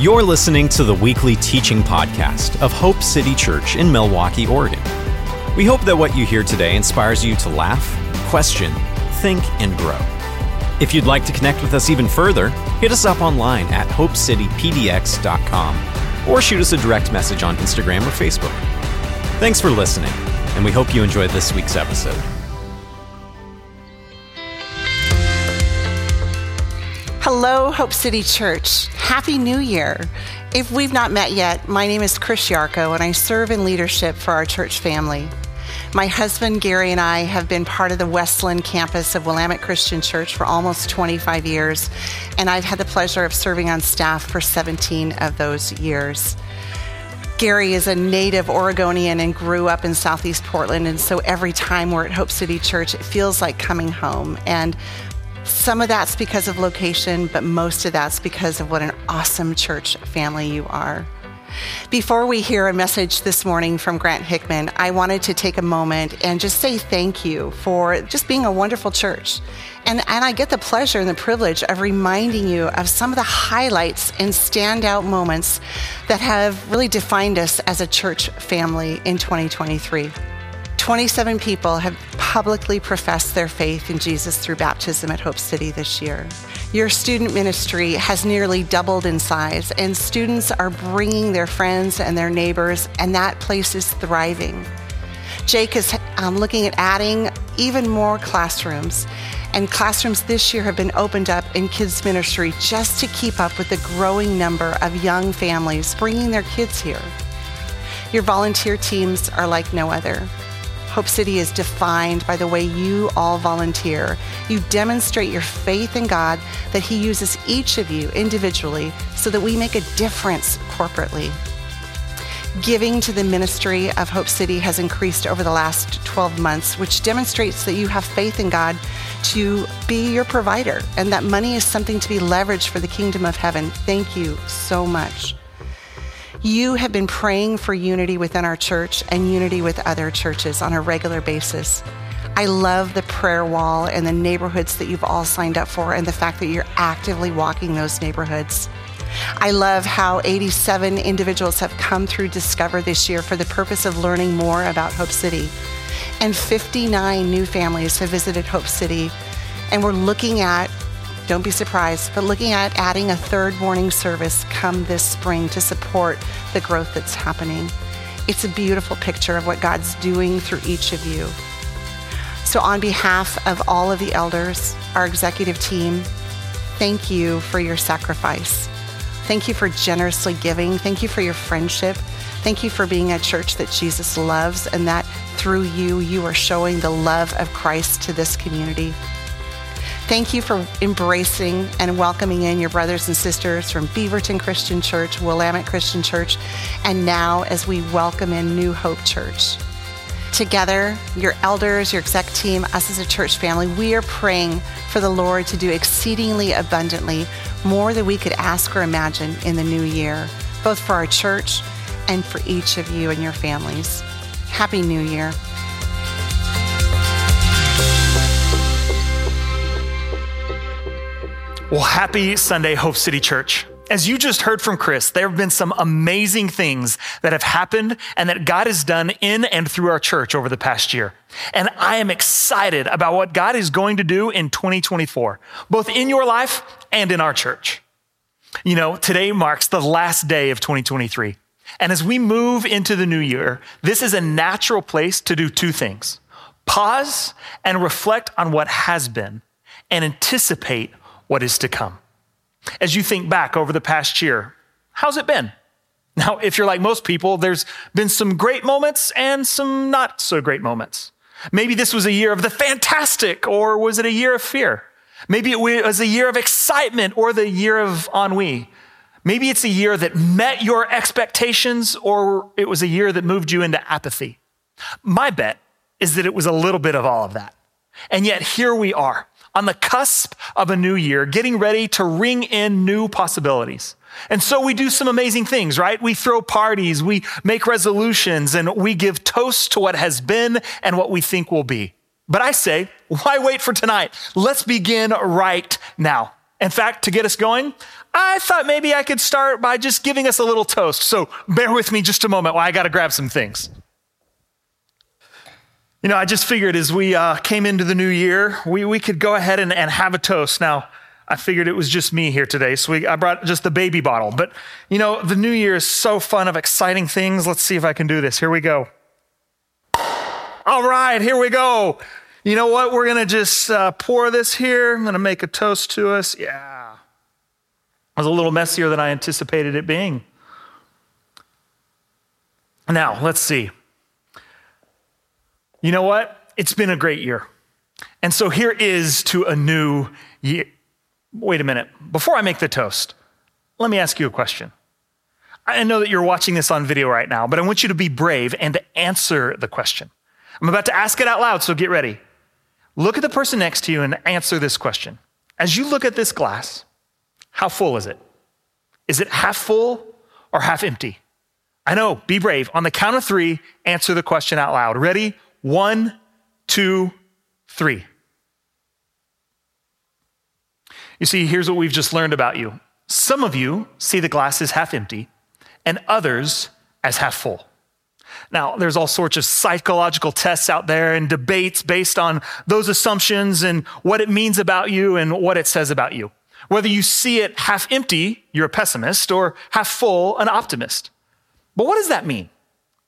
You're listening to the weekly teaching podcast of Hope City Church in Milwaukie, Oregon. We hope that what you hear today inspires you to laugh, question, think, and grow. If you'd like to connect with us even further, hit us up online at hopecitypdx.com or shoot us a direct message on Instagram or Facebook. Thanks for listening, and we hope you enjoyed this week's episode. Hello, Hope City Church. Happy New Year. If we've not met yet, my name is Chris Yarko, and I serve in leadership for our church family. My husband Gary and I have been part of the West Linn campus of Willamette Christian Church for almost 25 years, and I've had the pleasure of serving on staff for 17 of those years. Gary is a native Oregonian and grew up in Southeast Portland, and so every time we're at Hope City Church, it feels like coming home. And some of that's because of location, but most of that's because of what an awesome church family you are. Before we hear a message this morning from Grant Hickman, I wanted to take a moment and just say thank you for just being a wonderful church. And, and I get the pleasure and the privilege of reminding you of some of the highlights and standout moments that have really defined us as a church family in 2023. 27 people have publicly profess their faith in Jesus through baptism at Hope City this year. Your student ministry has nearly doubled in size, and students are bringing their friends and their neighbors, and that place is thriving. Jake is um, looking at adding even more classrooms, and classrooms this year have been opened up in kids' ministry just to keep up with the growing number of young families bringing their kids here. Your volunteer teams are like no other. Hope City is defined by the way you all volunteer. You demonstrate your faith in God that He uses each of you individually so that we make a difference corporately. Giving to the ministry of Hope City has increased over the last 12 months, which demonstrates that you have faith in God to be your provider and that money is something to be leveraged for the kingdom of heaven. Thank you so much. You have been praying for unity within our church and unity with other churches on a regular basis. I love the prayer wall and the neighborhoods that you've all signed up for and the fact that you're actively walking those neighborhoods. I love how 87 individuals have come through Discover this year for the purpose of learning more about Hope City. And 59 new families have visited Hope City. And we're looking at don't be surprised, but looking at adding a third morning service come this spring to support the growth that's happening. It's a beautiful picture of what God's doing through each of you. So, on behalf of all of the elders, our executive team, thank you for your sacrifice. Thank you for generously giving. Thank you for your friendship. Thank you for being a church that Jesus loves and that through you, you are showing the love of Christ to this community. Thank you for embracing and welcoming in your brothers and sisters from Beaverton Christian Church, Willamette Christian Church, and now as we welcome in New Hope Church. Together, your elders, your exec team, us as a church family, we are praying for the Lord to do exceedingly abundantly more than we could ask or imagine in the new year, both for our church and for each of you and your families. Happy New Year. Well, happy Sunday, Hope City Church. As you just heard from Chris, there have been some amazing things that have happened and that God has done in and through our church over the past year. And I am excited about what God is going to do in 2024, both in your life and in our church. You know, today marks the last day of 2023. And as we move into the new year, this is a natural place to do two things pause and reflect on what has been and anticipate what is to come. As you think back over the past year, how's it been? Now, if you're like most people, there's been some great moments and some not so great moments. Maybe this was a year of the fantastic, or was it a year of fear? Maybe it was a year of excitement or the year of ennui. Maybe it's a year that met your expectations or it was a year that moved you into apathy. My bet is that it was a little bit of all of that. And yet here we are on the cusp of a new year, getting ready to ring in new possibilities. And so we do some amazing things, right? We throw parties, we make resolutions, and we give toasts to what has been and what we think will be. But I say, why wait for tonight? Let's begin right now. In fact, to get us going, I thought maybe I could start by just giving us a little toast. So bear with me just a moment while I got to grab some things. You know, I just figured as we uh, came into the new year, we, we could go ahead and, and have a toast. Now, I figured it was just me here today, so we, I brought just the baby bottle. But, you know, the new year is so fun of exciting things. Let's see if I can do this. Here we go. All right, here we go. You know what? We're going to just uh, pour this here. I'm going to make a toast to us. Yeah. It was a little messier than I anticipated it being. Now, let's see. You know what? It's been a great year. And so here is to a new year. Wait a minute. Before I make the toast, let me ask you a question. I know that you're watching this on video right now, but I want you to be brave and to answer the question. I'm about to ask it out loud, so get ready. Look at the person next to you and answer this question. As you look at this glass, how full is it? Is it half full or half empty? I know, be brave. On the count of three, answer the question out loud. Ready? One, two, three. You see, here's what we've just learned about you. Some of you see the glass as half empty, and others as half full. Now, there's all sorts of psychological tests out there and debates based on those assumptions and what it means about you and what it says about you. Whether you see it half empty, you're a pessimist, or half full, an optimist. But what does that mean?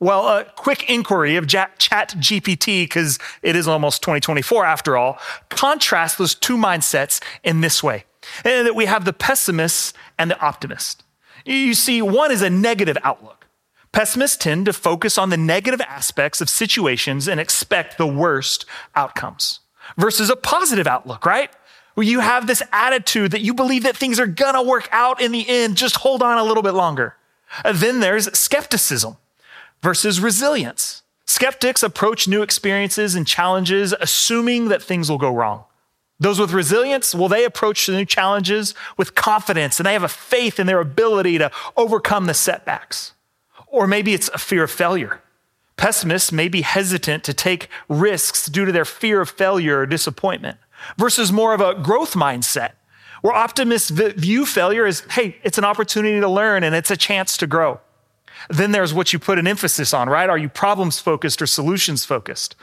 Well, a quick inquiry of Chat GPT, because it is almost 2024 after all, contrasts those two mindsets in this way. And that we have the pessimist and the optimist. You see, one is a negative outlook. Pessimists tend to focus on the negative aspects of situations and expect the worst outcomes versus a positive outlook, right? Where you have this attitude that you believe that things are gonna work out in the end, just hold on a little bit longer. And then there's skepticism versus resilience. Skeptics approach new experiences and challenges assuming that things will go wrong. Those with resilience, well, they approach the new challenges with confidence and they have a faith in their ability to overcome the setbacks. Or maybe it's a fear of failure. Pessimists may be hesitant to take risks due to their fear of failure or disappointment, versus more of a growth mindset, where optimists view failure as, hey, it's an opportunity to learn and it's a chance to grow. Then there's what you put an emphasis on, right? Are you problems focused or solutions focused?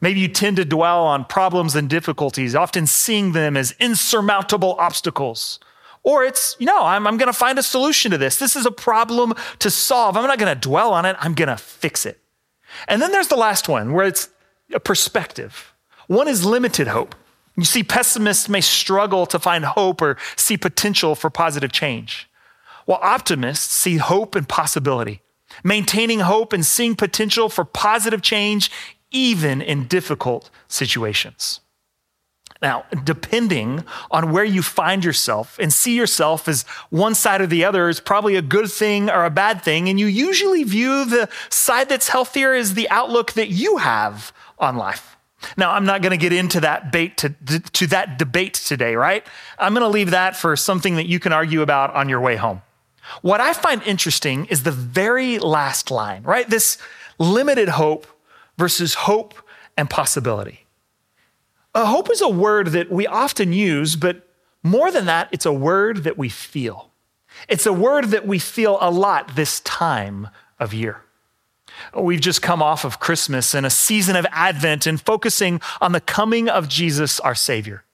Maybe you tend to dwell on problems and difficulties, often seeing them as insurmountable obstacles. Or it's, you know, I'm, I'm going to find a solution to this. This is a problem to solve. I'm not going to dwell on it. I'm going to fix it. And then there's the last one where it's a perspective. One is limited hope. You see, pessimists may struggle to find hope or see potential for positive change while optimists see hope and possibility, maintaining hope and seeing potential for positive change even in difficult situations. Now, depending on where you find yourself and see yourself as one side or the other is probably a good thing or a bad thing. And you usually view the side that's healthier as the outlook that you have on life. Now, I'm not going to get into that, bait to, to that debate today, right? I'm going to leave that for something that you can argue about on your way home. What I find interesting is the very last line, right? This limited hope versus hope and possibility. Hope is a word that we often use, but more than that, it's a word that we feel. It's a word that we feel a lot this time of year. We've just come off of Christmas and a season of Advent and focusing on the coming of Jesus, our Savior.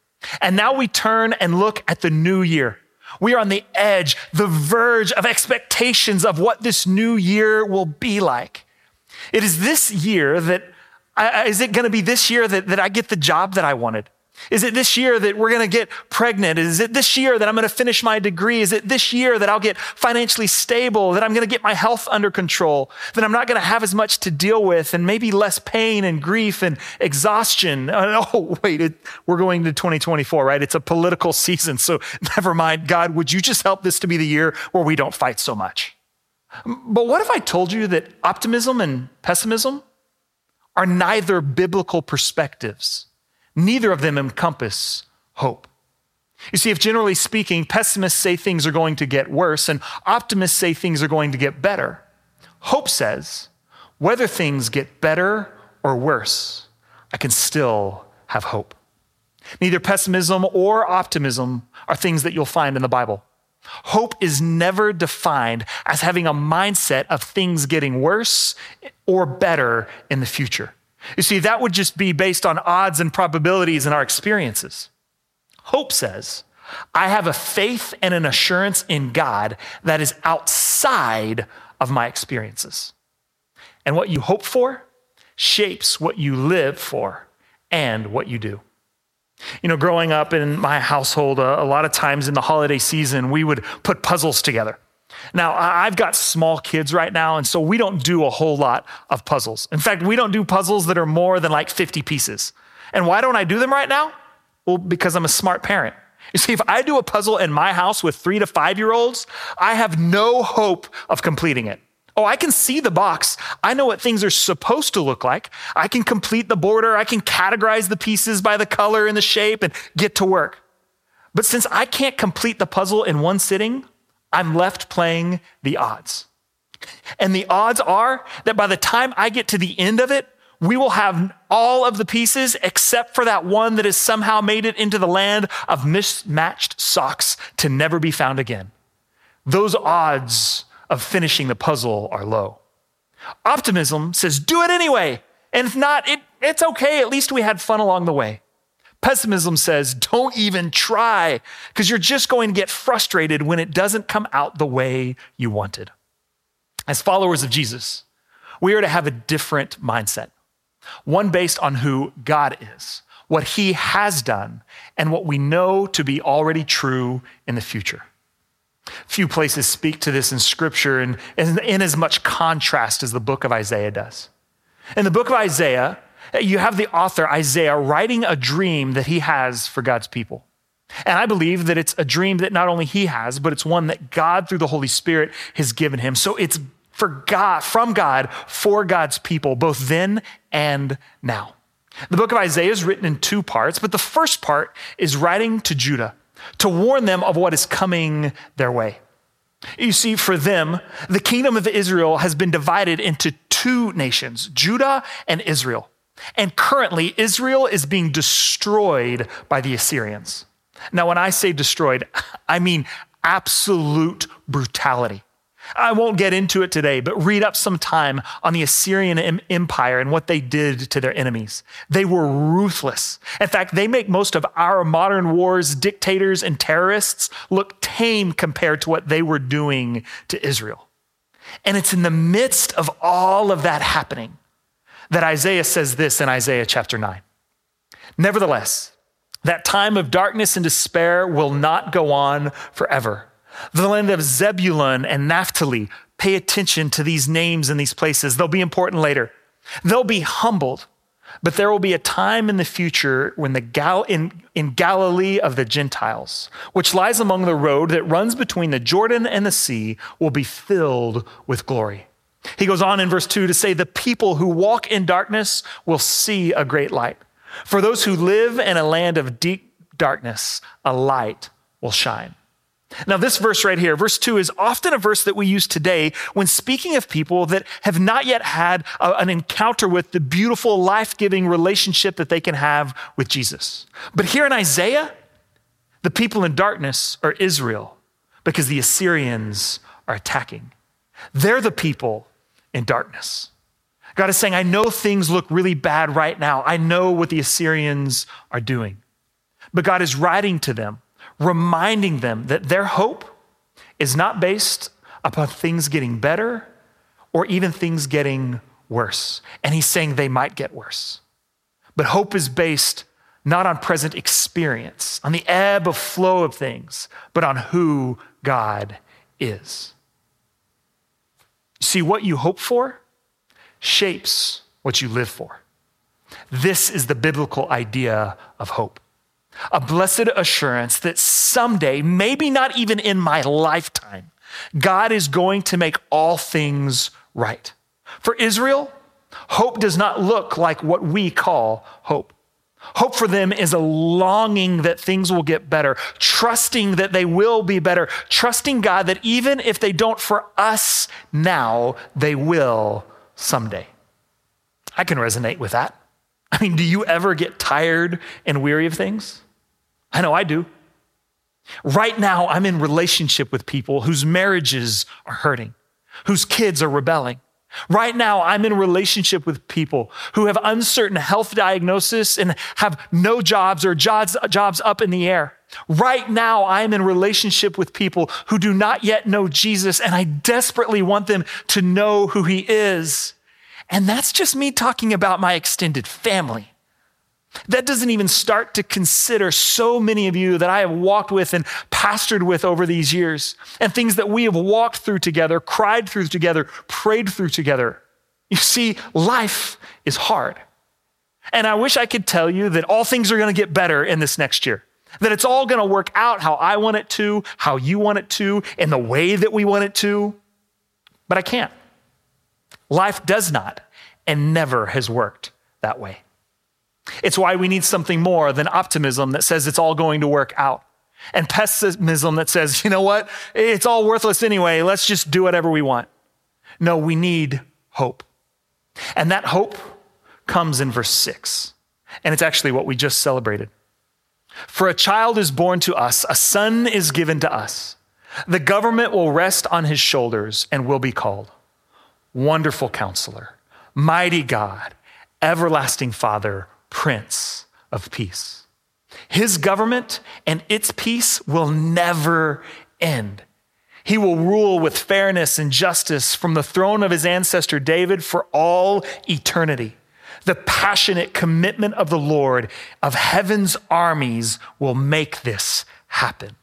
And now we turn and look at the new year. We are on the edge, the verge of expectations of what this new year will be like. It is this year that, I, is it going to be this year that, that I get the job that I wanted? Is it this year that we're going to get pregnant? Is it this year that I'm going to finish my degree? Is it this year that I'll get financially stable, that I'm going to get my health under control, that I'm not going to have as much to deal with and maybe less pain and grief and exhaustion? Oh, wait, it, we're going to 2024, right? It's a political season. So never mind. God, would you just help this to be the year where we don't fight so much? But what if I told you that optimism and pessimism are neither biblical perspectives? Neither of them encompass hope. You see, if generally speaking, pessimists say things are going to get worse and optimists say things are going to get better, hope says whether things get better or worse, I can still have hope. Neither pessimism or optimism are things that you'll find in the Bible. Hope is never defined as having a mindset of things getting worse or better in the future. You see, that would just be based on odds and probabilities in our experiences. Hope says, I have a faith and an assurance in God that is outside of my experiences. And what you hope for shapes what you live for and what you do. You know, growing up in my household, uh, a lot of times in the holiday season, we would put puzzles together. Now, I've got small kids right now, and so we don't do a whole lot of puzzles. In fact, we don't do puzzles that are more than like 50 pieces. And why don't I do them right now? Well, because I'm a smart parent. You see, if I do a puzzle in my house with three to five year olds, I have no hope of completing it. Oh, I can see the box. I know what things are supposed to look like. I can complete the border. I can categorize the pieces by the color and the shape and get to work. But since I can't complete the puzzle in one sitting, I'm left playing the odds. And the odds are that by the time I get to the end of it, we will have all of the pieces except for that one that has somehow made it into the land of mismatched socks to never be found again. Those odds of finishing the puzzle are low. Optimism says, do it anyway. And if not, it, it's okay. At least we had fun along the way. Pessimism says, don't even try, because you're just going to get frustrated when it doesn't come out the way you wanted. As followers of Jesus, we are to have a different mindset, one based on who God is, what he has done, and what we know to be already true in the future. Few places speak to this in scripture and in as much contrast as the book of Isaiah does. In the book of Isaiah, you have the author Isaiah writing a dream that he has for God's people. And I believe that it's a dream that not only he has, but it's one that God through the Holy Spirit has given him. So it's for God, from God, for God's people, both then and now. The book of Isaiah is written in two parts, but the first part is writing to Judah to warn them of what is coming their way. You see, for them, the kingdom of Israel has been divided into two nations, Judah and Israel. And currently, Israel is being destroyed by the Assyrians. Now, when I say destroyed, I mean absolute brutality. I won't get into it today, but read up some time on the Assyrian Empire and what they did to their enemies. They were ruthless. In fact, they make most of our modern wars, dictators, and terrorists look tame compared to what they were doing to Israel. And it's in the midst of all of that happening that Isaiah says this in Isaiah chapter 9. Nevertheless, that time of darkness and despair will not go on forever. The land of Zebulun and Naphtali, pay attention to these names and these places. They'll be important later. They'll be humbled, but there will be a time in the future when the Gal- in, in Galilee of the Gentiles, which lies along the road that runs between the Jordan and the sea, will be filled with glory. He goes on in verse 2 to say, The people who walk in darkness will see a great light. For those who live in a land of deep darkness, a light will shine. Now, this verse right here, verse 2, is often a verse that we use today when speaking of people that have not yet had a, an encounter with the beautiful, life giving relationship that they can have with Jesus. But here in Isaiah, the people in darkness are Israel because the Assyrians are attacking. They're the people in darkness. God is saying, I know things look really bad right now. I know what the Assyrians are doing. But God is writing to them reminding them that their hope is not based upon things getting better or even things getting worse. And he's saying they might get worse. But hope is based not on present experience, on the ebb of flow of things, but on who God is. See, what you hope for shapes what you live for. This is the biblical idea of hope a blessed assurance that someday, maybe not even in my lifetime, God is going to make all things right. For Israel, hope does not look like what we call hope. Hope for them is a longing that things will get better, trusting that they will be better, trusting God that even if they don't for us now, they will someday. I can resonate with that. I mean, do you ever get tired and weary of things? I know I do. Right now, I'm in relationship with people whose marriages are hurting, whose kids are rebelling. Right now, I'm in relationship with people who have uncertain health diagnosis and have no jobs or jobs, jobs up in the air. Right now, I am in relationship with people who do not yet know Jesus, and I desperately want them to know who he is. And that's just me talking about my extended family. That doesn't even start to consider so many of you that I have walked with and pastored with over these years, and things that we have walked through together, cried through together, prayed through together. You see, life is hard. And I wish I could tell you that all things are going to get better in this next year, that it's all going to work out how I want it to, how you want it to, in the way that we want it to. But I can't. Life does not and never has worked that way. It's why we need something more than optimism that says it's all going to work out and pessimism that says, you know what, it's all worthless anyway, let's just do whatever we want. No, we need hope. And that hope comes in verse six. And it's actually what we just celebrated. For a child is born to us, a son is given to us. The government will rest on his shoulders and will be called Wonderful Counselor, Mighty God, Everlasting Father, Prince of Peace. His government and its peace will never end. He will rule with fairness and justice from the throne of his ancestor David for all eternity. The passionate commitment of the Lord of heaven's armies will make this happen.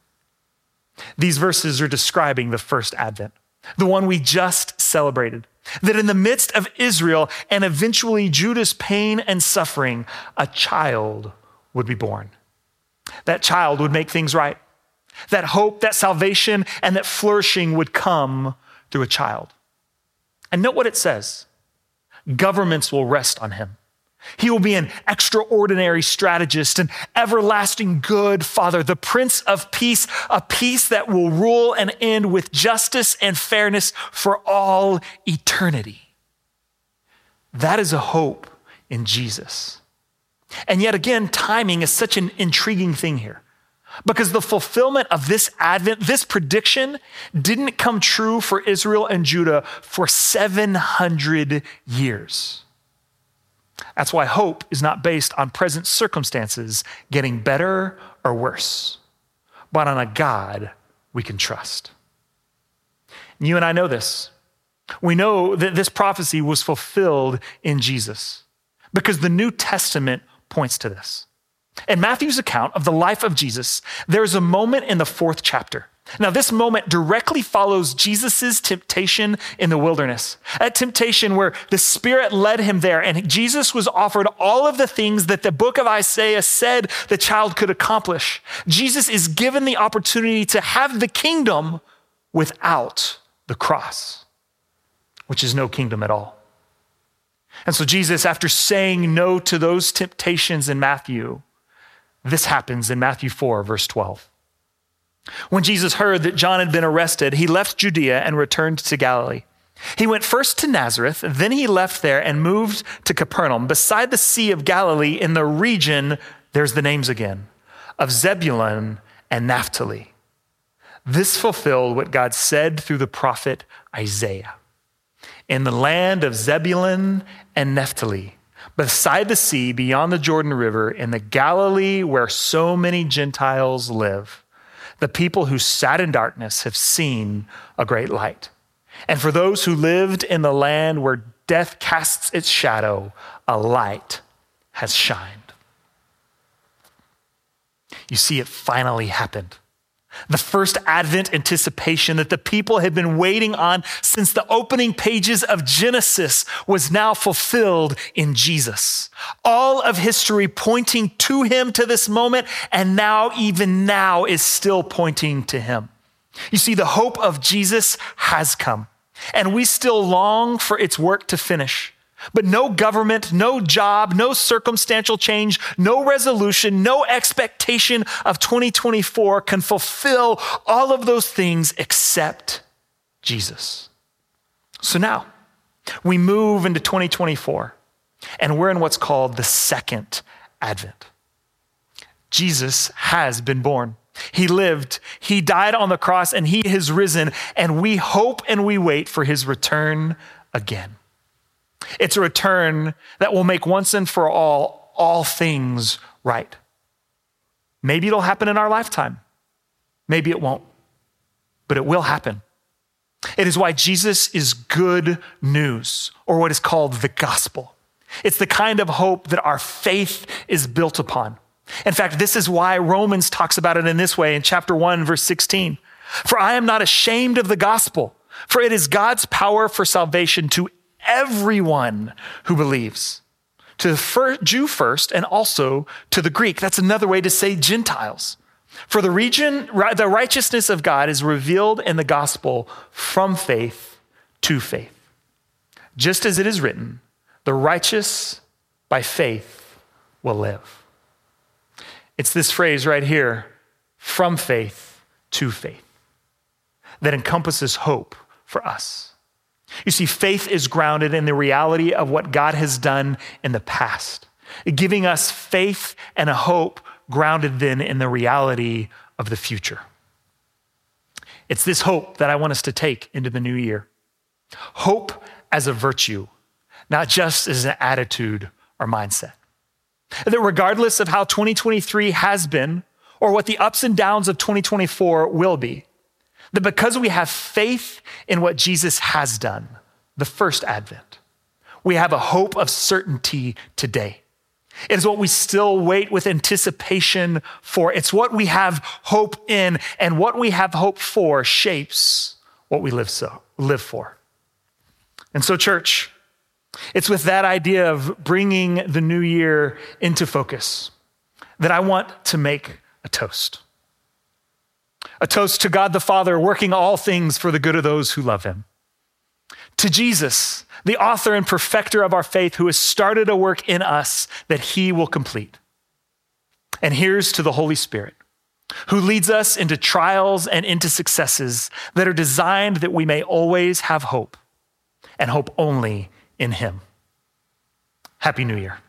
These verses are describing the first advent, the one we just celebrated. That in the midst of Israel and eventually Judah's pain and suffering, a child would be born. That child would make things right. That hope, that salvation, and that flourishing would come through a child. And note what it says governments will rest on him. He will be an extraordinary strategist, an everlasting good father, the Prince of Peace, a peace that will rule and end with justice and fairness for all eternity. That is a hope in Jesus. And yet again, timing is such an intriguing thing here because the fulfillment of this advent, this prediction, didn't come true for Israel and Judah for 700 years. That's why hope is not based on present circumstances getting better or worse, but on a God we can trust. You and I know this. We know that this prophecy was fulfilled in Jesus because the New Testament points to this. In Matthew's account of the life of Jesus, there's a moment in the fourth chapter now, this moment directly follows Jesus' temptation in the wilderness. A temptation where the Spirit led him there, and Jesus was offered all of the things that the book of Isaiah said the child could accomplish. Jesus is given the opportunity to have the kingdom without the cross, which is no kingdom at all. And so, Jesus, after saying no to those temptations in Matthew, this happens in Matthew 4, verse 12. When Jesus heard that John had been arrested, he left Judea and returned to Galilee. He went first to Nazareth, then he left there and moved to Capernaum, beside the Sea of Galilee in the region, there's the names again, of Zebulun and Naphtali. This fulfilled what God said through the prophet Isaiah. In the land of Zebulun and Naphtali, beside the sea, beyond the Jordan River, in the Galilee where so many Gentiles live. The people who sat in darkness have seen a great light. And for those who lived in the land where death casts its shadow, a light has shined. You see, it finally happened. The first Advent anticipation that the people had been waiting on since the opening pages of Genesis was now fulfilled in Jesus. All of history pointing to him to this moment, and now, even now, is still pointing to him. You see, the hope of Jesus has come, and we still long for its work to finish. But no government, no job, no circumstantial change, no resolution, no expectation of 2024 can fulfill all of those things except Jesus. So now we move into 2024. And we're in what's called the second advent. Jesus has been born. He lived, he died on the cross, and he has risen, and we hope and we wait for his return again. It's a return that will make once and for all all things right. Maybe it'll happen in our lifetime. Maybe it won't, but it will happen. It is why Jesus is good news, or what is called the gospel. It's the kind of hope that our faith is built upon. In fact, this is why Romans talks about it in this way in chapter 1, verse 16. For I am not ashamed of the gospel, for it is God's power for salvation to everyone who believes. To the first, Jew first, and also to the Greek. That's another way to say Gentiles. For the region, the righteousness of God is revealed in the gospel from faith to faith. Just as it is written, the righteous by faith will live. It's this phrase right here, from faith to faith, that encompasses hope for us. You see, faith is grounded in the reality of what God has done in the past, giving us faith and a hope grounded then in the reality of the future. It's this hope that I want us to take into the new year. Hope as a virtue, not just as an attitude or mindset. That regardless of how 2023 has been or what the ups and downs of 2024 will be, that because we have faith in what Jesus has done, the first advent, we have a hope of certainty today. It is what we still wait with anticipation for. It's what we have hope in, and what we have hope for shapes what we live so live for. And so, church, it's with that idea of bringing the new year into focus that I want to make a toast. A toast to God the Father, working all things for the good of those who love him. To Jesus, the author and perfecter of our faith, who has started a work in us that he will complete. And here's to the Holy Spirit, who leads us into trials and into successes that are designed that we may always have hope and hope only in him. Happy New Year.